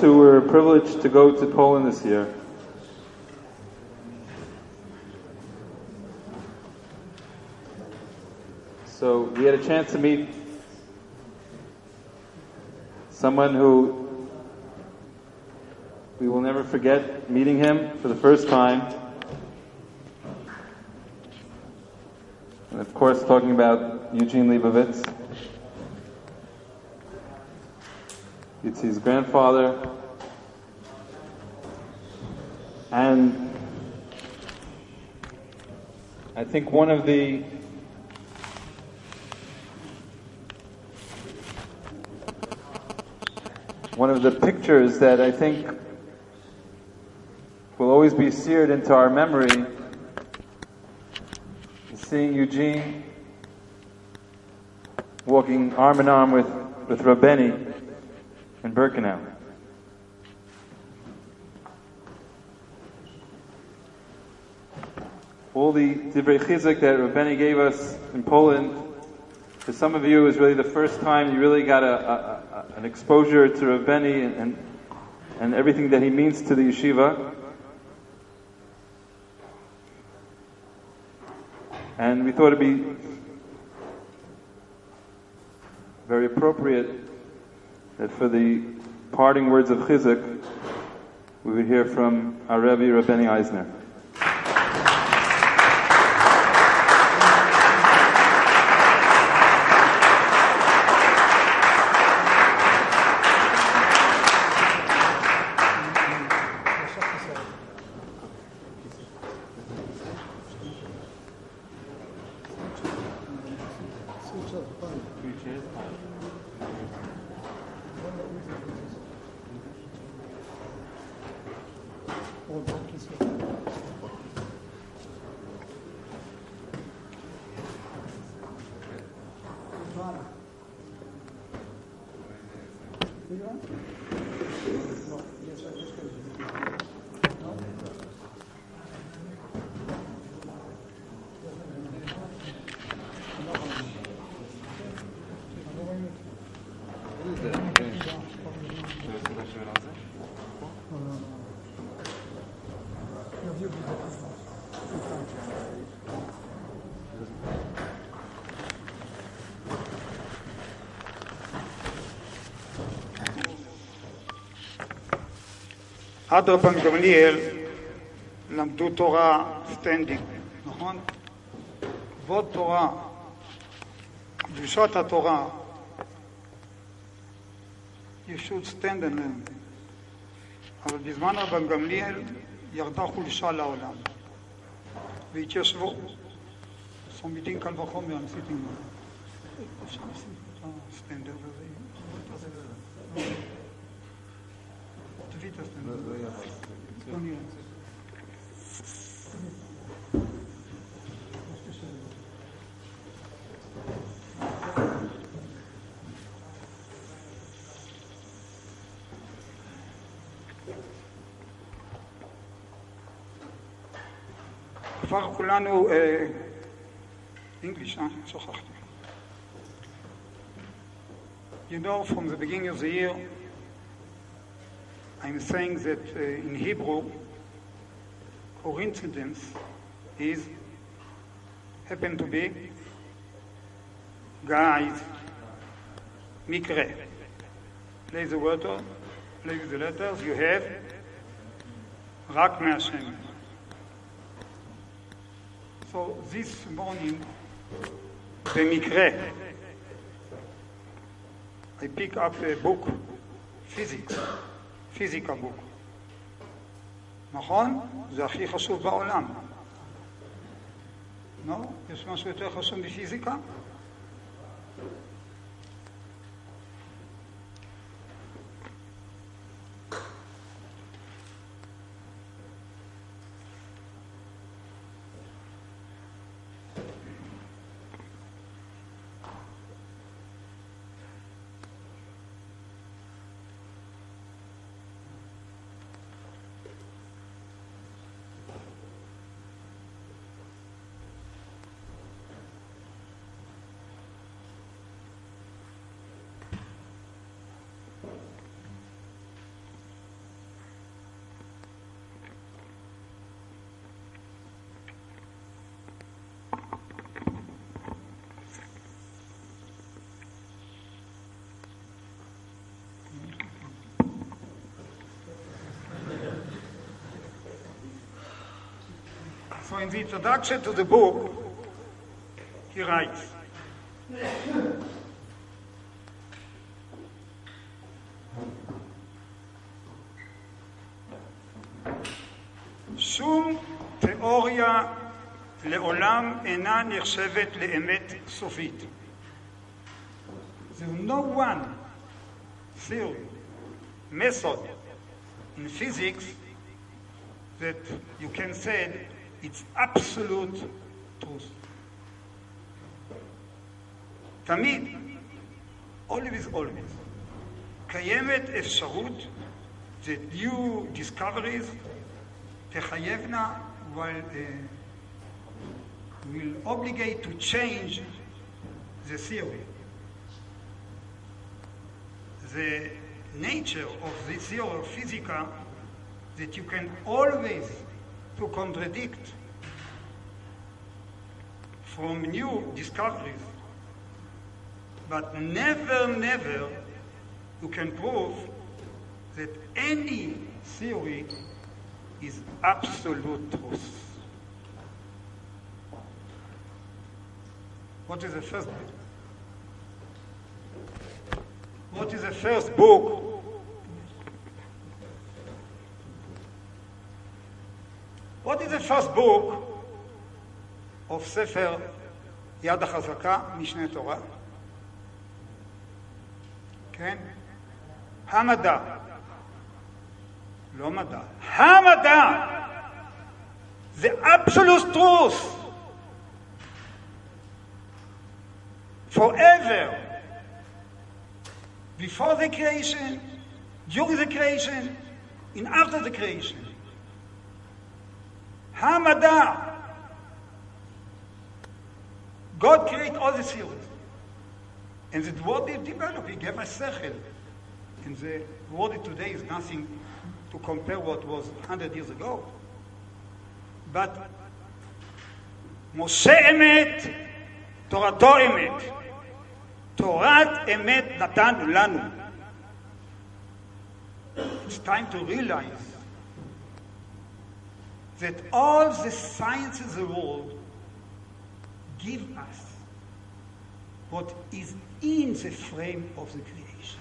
who were privileged to go to Poland this year. So we had a chance to meet someone who we will never forget meeting him for the first time. And of course, talking about Eugene Leibovitz. It's his grandfather. And I think one of the one of the pictures that I think will always be seared into our memory is seeing Eugene walking arm in arm with, with Rabeni in Birkenau. All the Divrei Chizuk that Rabeni gave us in Poland, for some of you, is really the first time you really got a, a, a, an exposure to Rabeni and, and, and everything that he means to the yeshiva. And we thought it'd be very appropriate that for the parting words of Chizuk, we would hear from our Rebbe, Rabbeinu Eisner. 对吧？עד רבן גמליאל למדו תורה סטנדינג, נכון? כבוד תורה, קדושת התורה, you should. אבל בזמן רבן גמליאל ירדה חולשה לעולם והתיישבו. סומיתים קל וחומר, I'm sitting כבר כולנו, English, אה? שכחתי. You know, from the beginning of the year, I'm saying that uh, in Hebrew, coincidence is happen to be guys mikre. Play the water, play the letters. You have rak Hashem. So this morning, the mikre. I pick up a book, physics. פיזיקה בוק. נכון? זה הכי חשוב בעולם. לא? יש משהו יותר חשוב מפיזיקה? So in the introduction to the book, he writes, שום תיאוריה לעולם אינה נחשבת לאמת סופית. There's no one theory, method in physics that you can say it's absolute truth. תמיד, always always, קיימת אפשרות that new discoveries תחייבנה will, uh, will obligate to change the theory. The nature of the theory of physics that you can always to contradict from new discoveries, but never, never you can prove that any theory is absolute truth. What is the first book? What is the first book? What is the first book of ספר יד החזקה, משנה תורה? כן? המדע. לא מדע. המדע! The absolute truth. Forever. Before the creation, during the creation, and after the creation. המדע. God created all the theories. And the word they developed, he gave us sechel. And the word today is nothing to compare what was 100 years ago. But משה אמת, תורתו אמת. תורת אמת נתנו לנו. It's time to realize that all the sciences of the world give us what is in the frame of the creation.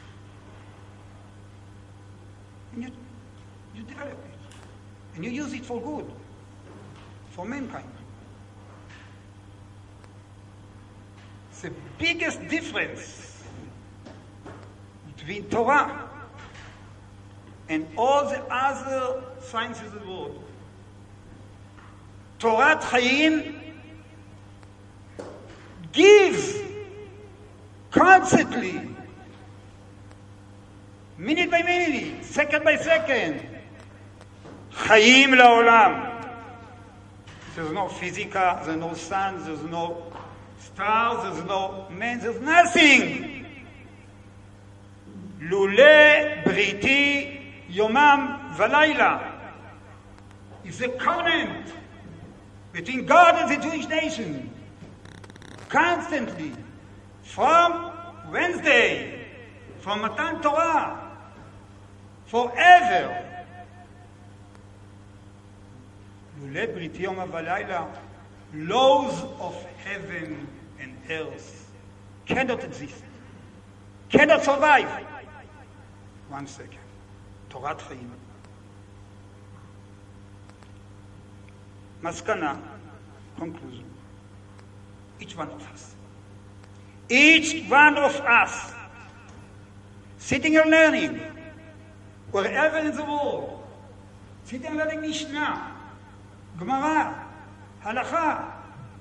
And you, you develop it. And you use it for good, for mankind. The biggest difference between Torah and all the other sciences of the world. Torah Chaim gives constantly, minute by minute, second by second, חיים לעולם. There's no physica, there's no sun, there's no stars, there's no man, there's nothing. לולא בריתי יומם ולילה. It's a covenant between God and the Jewish nation. Constantly. From Wednesday, from Matan Torah, forever. לולא בריתי יום ולילה, laws of heaven and earth cannot exist, cannot survive. One second. תורת חיים. Maskana, conclusion. Each one of us. Each one of us, sitting and learning, wherever in the world, sitting and learning Mishnah, Gemara, Halacha,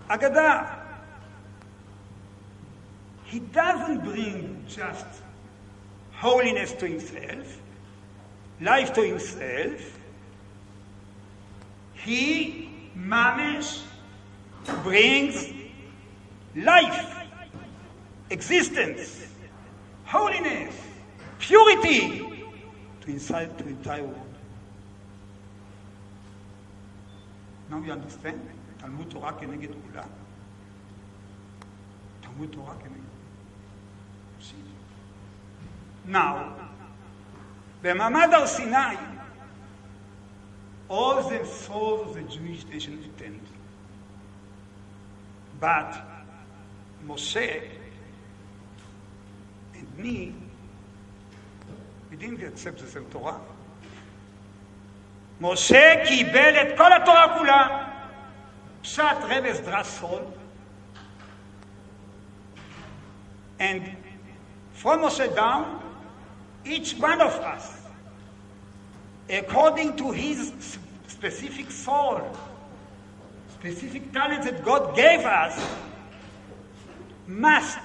Agadah. He doesn't bring just holiness to himself, life to himself. He mamish, brings life, existence, holiness, purity to inside to entire world. Now you understand? תלמוד תורה כנגד כולם. תלמוד תורה כנגד. Now, במעמד הר סיני, all the souls of the Jewish nation attend. But Moshe and me, we didn't accept the same Torah. משה קיבל את כל התורה כולה. פשט רמז דרסול. And from Moshe down, each one of us, according to his specific soul, specific talents that God gave us, must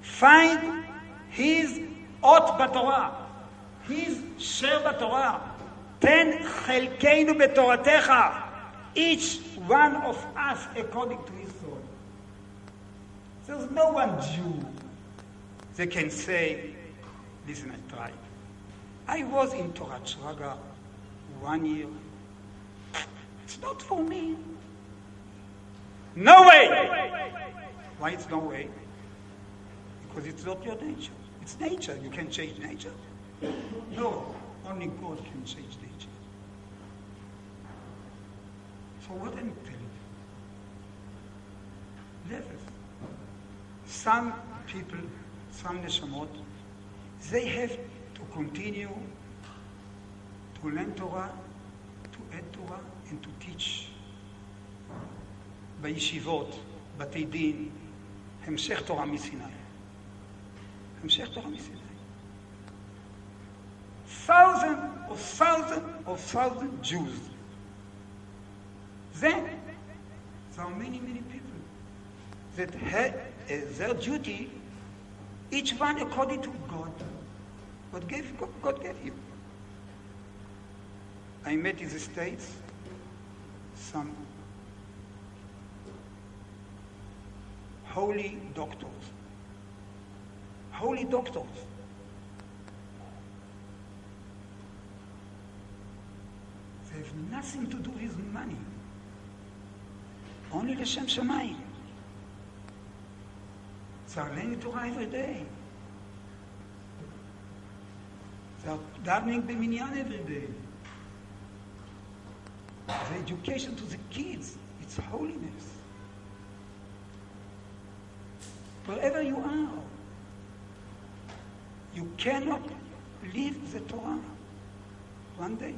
find his ot batorah, his share batorah. Ten chelkeinu betoratecha, each one of us according to his soul. There's no one Jew that can say, listen, I tried. I was in Torat Shraga one year. It's not for me. No way! Why it's no way? Because it's not your nature. It's nature. You can change nature. No, only God can change nature. So what am I telling you? Levels. Some people, some neshamot, they have to continue to learn Torah, to add Torah, and to teach. בישיבות, בתי דין, המשך תורה מסיני. המשך תורה מסיני. Thousand of thousand of thousand Jews. Then, there are many, many people that had uh, their duty, each one according to God. God gave God gave you? I met in the States some holy doctors. Holy doctors. They have nothing to do with money. Only the Lashem Shemayim. They are learning Torah every day. Are davening במניין every day. The education to the kids, it's holiness. Wherever you are, you cannot leave the Torah one day.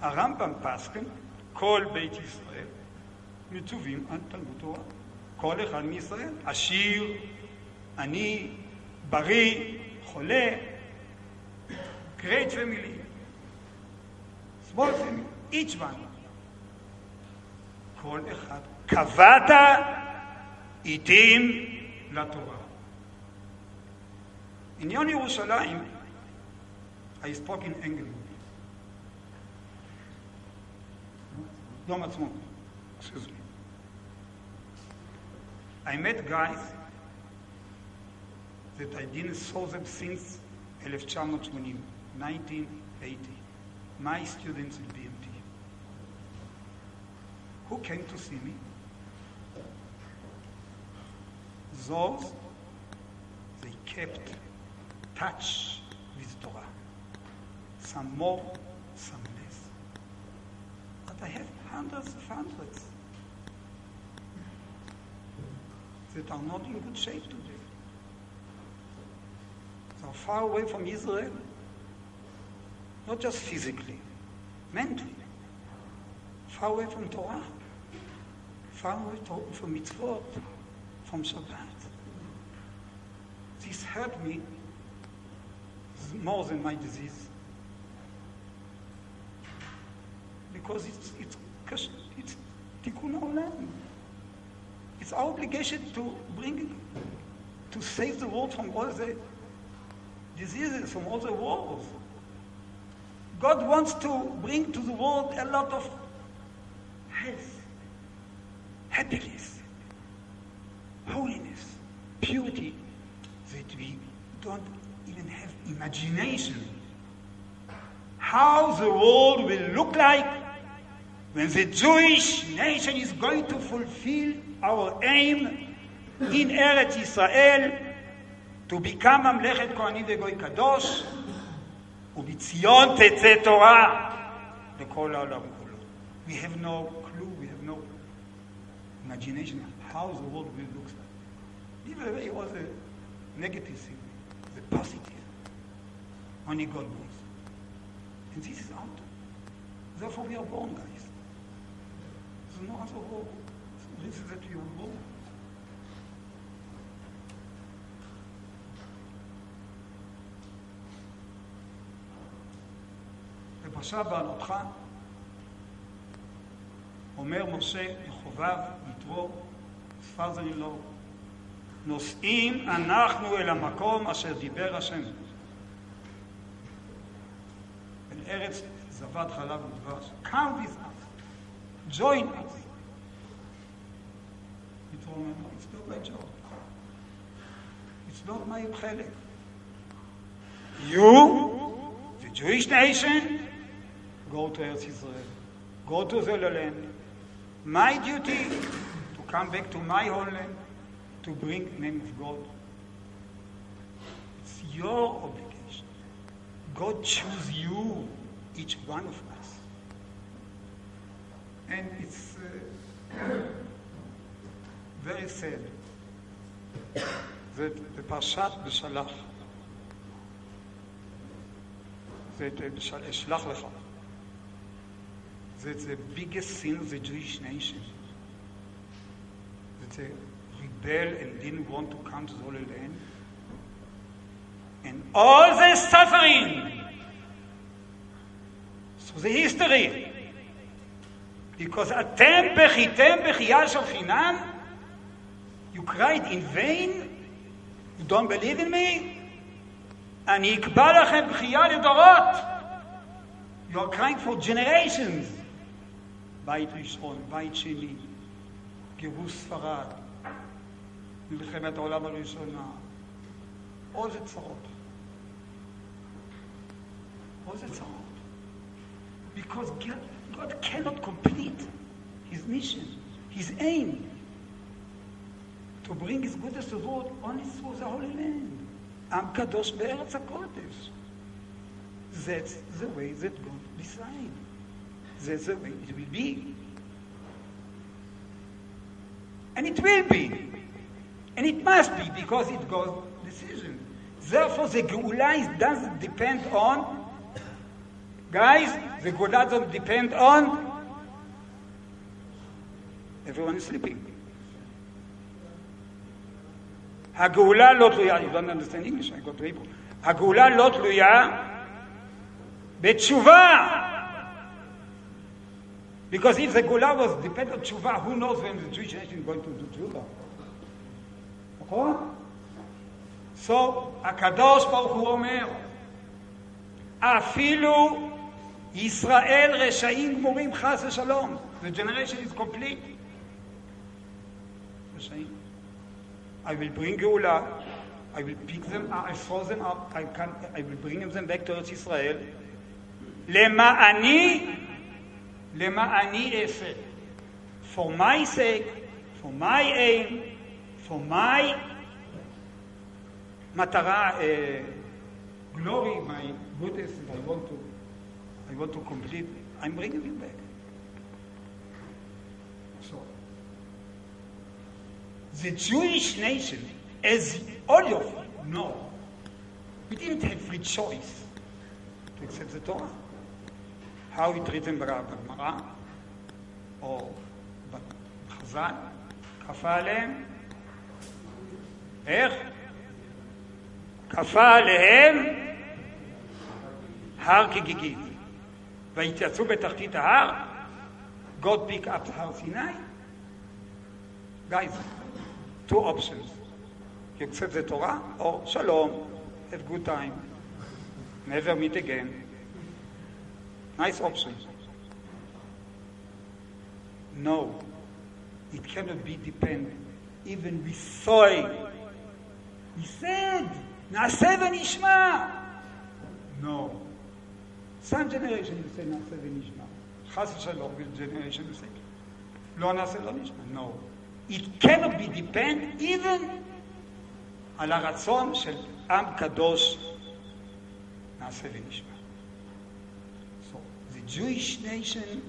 הרמב"ם פסקן, כל בית ישראל מצווים על תלמוד תורה. כל אחד מישראל, עשיר, עני, בריא, חולה, great family, small family, each one. כל אחד. קבעת עתים לתורה. עניין ירושלים, I spoke in English. יום me. I met guys that I didn't saw them since 1980, 1980. My students in BMT. Who came to see me? Those, they kept touch with Torah. Some more, some less. But I have hundreds of hundreds that are not in good shape today. They are far away from Israel, not just physically, mentally. Far away from Torah, far away from mitzvot, from Shabbat. This hurt me more than my disease. Because it's, it's, it's tikkun olam. It's our obligation to bring, to save the world from all the diseases, from all the wars. God wants to bring to the world a lot of health, happiness, holiness, purity that we don't even have imagination. How the world will look like when the Jewish nation is going to fulfill our aim in Eretz Israel to become a Kohanim Goy Kadosh ובציון תצא תורה לכל העולם כולו. We have no clue, we have no... imagination how the world will look like. Even though it was a negative thing, the positive. Only God knows. And this is out. Therefore we are born, guys. There's no other way. This is that you are born. בפרשה בעלותך אומר משה לחובב, יתרו, father in law, נוסעים אנחנו אל המקום אשר דיבר השם. אל ארץ זבת חלב ודבש. Come with us. Join us. יתרו אומר, no, it's not my job. It's not my חלק. You, the Jewish nation, go to Eretz Israel. Go to the land. My duty to come back to my homeland to bring name of God. It's your obligation. God chose you, each one of us. And it's uh, very sad that the Parshat B'Shalach, that uh, Shalach Lecha, that the biggest sin of the Jewish nation, that they rebelled and didn't want to come to the Holy Land, and all the suffering through the history, because אתם בכיתם בכייה של חינם, you cried in vain, you don't believe in me, אני אקבע לכם בכייה לדורות. You are crying for generations. בית ראשון, בית שני, גירוש ספרד, מלחמת העולם הראשונה, עוד זה צרות. עוד זה צרות. Because God, cannot complete his mission, his aim, to bring his goodness to the world only through the Holy Land. עם קדוש בארץ הקודש. That's the way that God decided. That's the way it will be. And it will be. And it must be because it God's decision. Therefore, the Geulah doesn't depend on, guys, the Geulah doesn't depend on, everyone is sleeping. הגאולה לא תלויה, you don't understand English, I got to Hebrew. הגאולה לא תלויה בתשובה. Because if the גאולה was dependent on תשובה, who knows when the Jewish nation is going to do תשובה? נכון? So, הקדוש ברוך הוא אומר, אפילו ישראל רשעים גמורים חס ושלום. The generation is complete. רשעים. I will bring גאולה, I will pick them up, I throw them up, I, can, I will bring them back to ארץ ישראל. למעני, למעני אעשה. For my sake, for my aim, for my מטרה, uh, glory, my goodness, I want to, I want to complete, I'm bringing it back. So, the Jewish nation, as all of you know, we didn't have free choice to accept the Torah. How it written בגמרא, או בחז"ל, כפה עליהם, איך? כפה עליהם הר כגיגית. והתייצבו בתחתית ההר, God pick up הר סיני. Guys, two options. You accept the Torah or shalom, have good time, never meet again. Nice option. No, it cannot be dependent. Even we saw it. He said, נעשה ונשמע. No. Some generation you say נעשה ונשמע. חס ושלום, will generation you say, לא נעשה לא נשמע. No. It cannot be depend even על הרצון של עם קדוש נעשה ונשמע. Jewish nation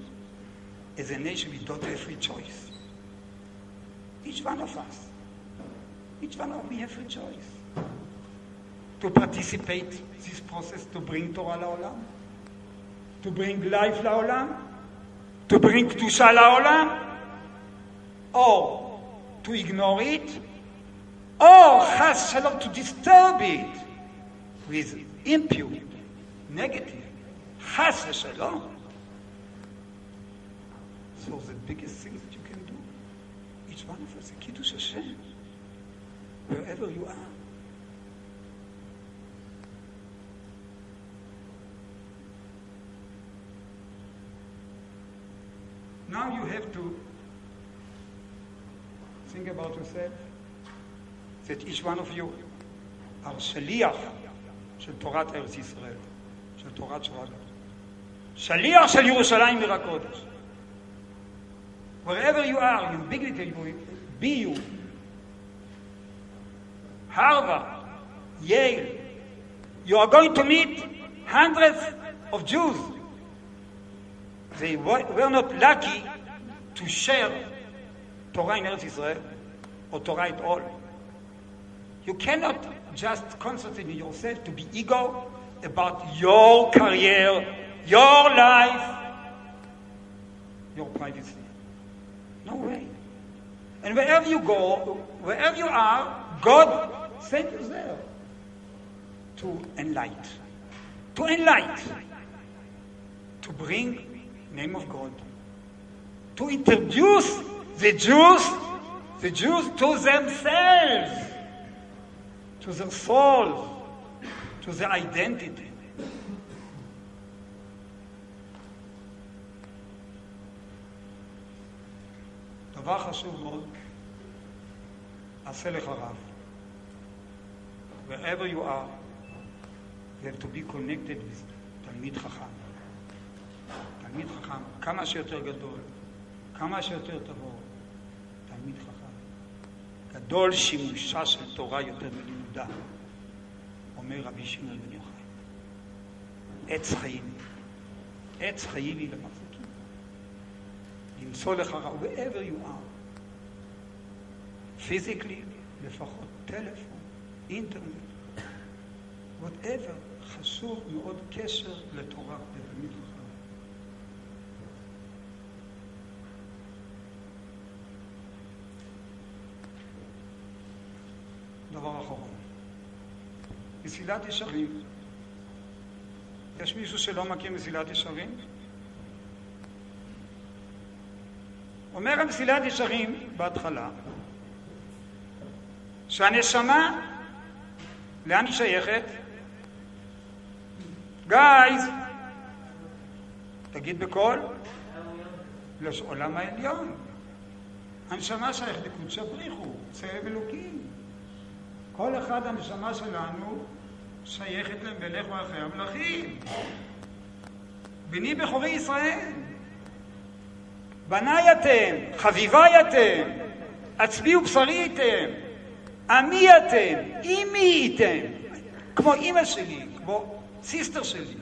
is a nation without a free choice. Each one of us, each one of we have a choice to participate this process to bring Torah La'olam, to bring life La'olam, to bring Kedusha La'olam, or to ignore it, or Chas Shalom to disturb it with impure, negative, חס ושלום. So the biggest thing that you can do, each one of us, Kiddush Hashem, wherever you are. Now you have to think about yourself that each one of you are שליח של תורת ארץ ישראל, של תורת שרגא. Shaliach Shal Yerushalayim Mirakodesh. Wherever you are, you big you be you. Harvard, Yale, you are going to meet hundreds of Jews. They were not lucky to share Torah in Eretz Israel or Torah at all. You cannot just concentrate yourself to be ego about your career your life, your privacy. No way. And wherever you go, wherever you are, God sent you there to enlighten, to enlighten, to bring name of God, to introduce the Jews, the Jews to themselves, to their soul, to their identity. דבר חשוב מאוד, עשה לך רב. Wherever you are, you have to be connected with תלמיד חכם. תלמיד חכם, כמה שיותר גדול, כמה שיותר טהור, תלמיד חכם. גדול שימושה של תורה יותר מלימודה, אומר רבי שמעון בן יוחאי. עץ חיים, עץ חיים היא למחזיקים. לך רע, wherever you are. פיזיקלי, לפחות טלפון, אינטרנט, whatever, חשוב מאוד קשר לתורה לתלמיד חכם. דבר אחרון, מסילת ישרים. יש מישהו שלא מכיר מסילת ישרים? אומר המסילת ישרים בהתחלה, שהנשמה, לאן היא שייכת? גייז, תגיד בקול, לעולם העליון. הנשמה שייכת לקודשא בריחו, צלם אלוקים. כל אחד הנשמה שלנו שייכת בלך ואחרי המלכים. בני בכורי ישראל. בניי אתם, חביביי אתם, עצמי ובשרי אתם, עמי אתם, אמי אתם, כמו אימא שלי, כמו סיסטר שלי.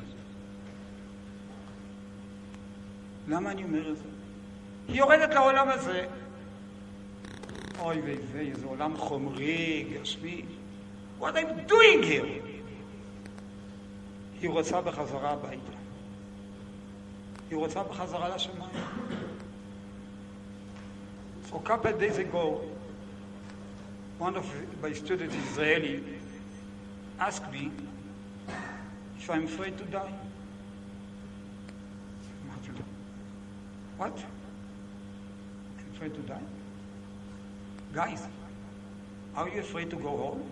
למה אני אומר את זה? היא יורדת לעולם הזה. אוי ויי, איזה עולם חומרי, גשמי. What I'm doing here? היא רוצה בחזרה הביתה. היא רוצה בחזרה לשמיים. A couple of days ago, one of my students, Israeli, asked me if I'm afraid to die. What? I'm afraid to die? Guys, are you afraid to go home?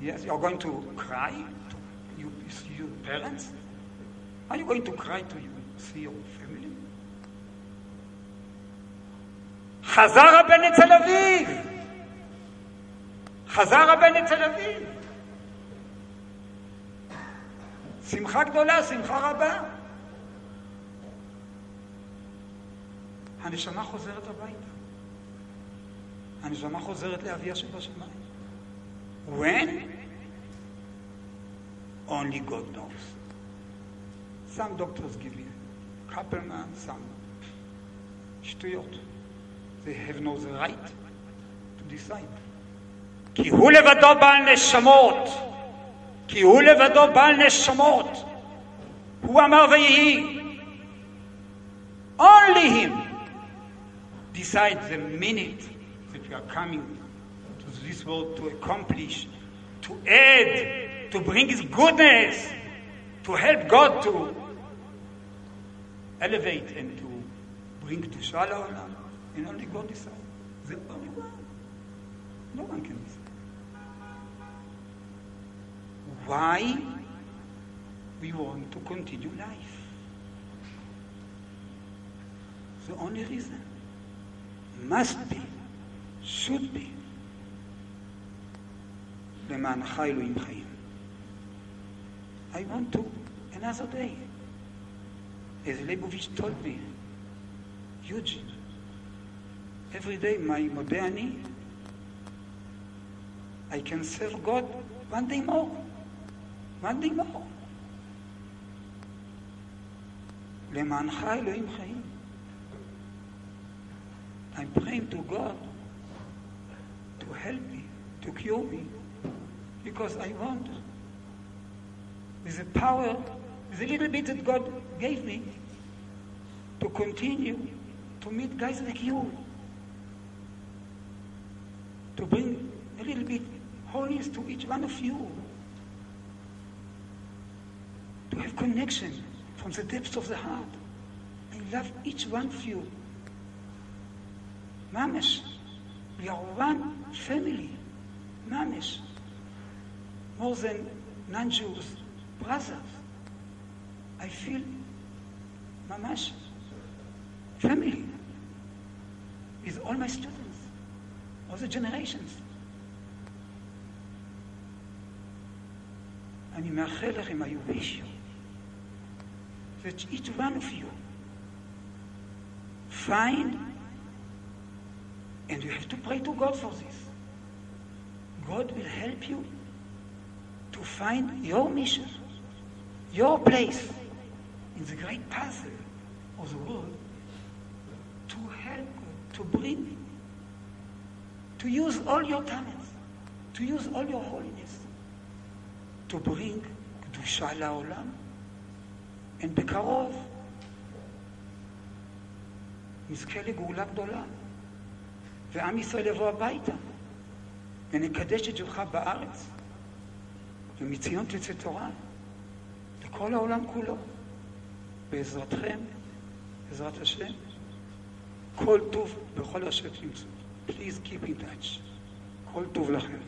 Yes, you're going to cry to you, your parents? Are you going to cry to see your family? חזר הבן לתל אביב! חזר הבן לתל אביב! שמחה גדולה, שמחה רבה. הנשמה חוזרת הביתה. הנשמה חוזרת לאביה שבשמיים. When? Only God knows. Some doctors give you Kappelman, some שטויות. They have no the right to decide. כי הוא לבדו בעל נשמות. כי הוא לבדו בעל נשמות. הוא אמר ויהי. Only him decides the minute that we are coming to this world to accomplish, to add, to bring his goodness, to help God to elevate and to bring to לעולם. And only God decides. The only one. No one can decide. Why we want to continue life? The only reason must be, should be, למענך אלוהים חיים. I want to another day. As Leibovich told me, Eugene, every day my מודה אני, I can serve God one day more. One day more. למענך אלוהים חיים. I'm praying to God to help me, to cure me, because I want, with the power, with the little bit that God gave me, to continue to meet guys like you, to bring a little bit holiness to each one of you, to have connection from the depths of the heart. I love each one of you. Mamish, we are one family. Mamish, more than non-Jews, brothers. I feel mamash family with all my students, all the generations. אני מאחל לכם, I wish you, that each one of you find, and you have to pray to God for this. God will help you to find your mission, your place in the great puzzle of the world to help, to bring, to use all your talents, to use all your holiness, to bring קדושה לעולם, and בקרוב נזכה לגאולה גדולה, ועם ישראל יבוא הביתה, ונקדש את שמך בארץ, ומציון תצא תורה, לכל העולם כולו, בעזרתכם, בעזרת השם, כל טוב בכל אשר תמצאו. Please keep in touch. All טוב לכם.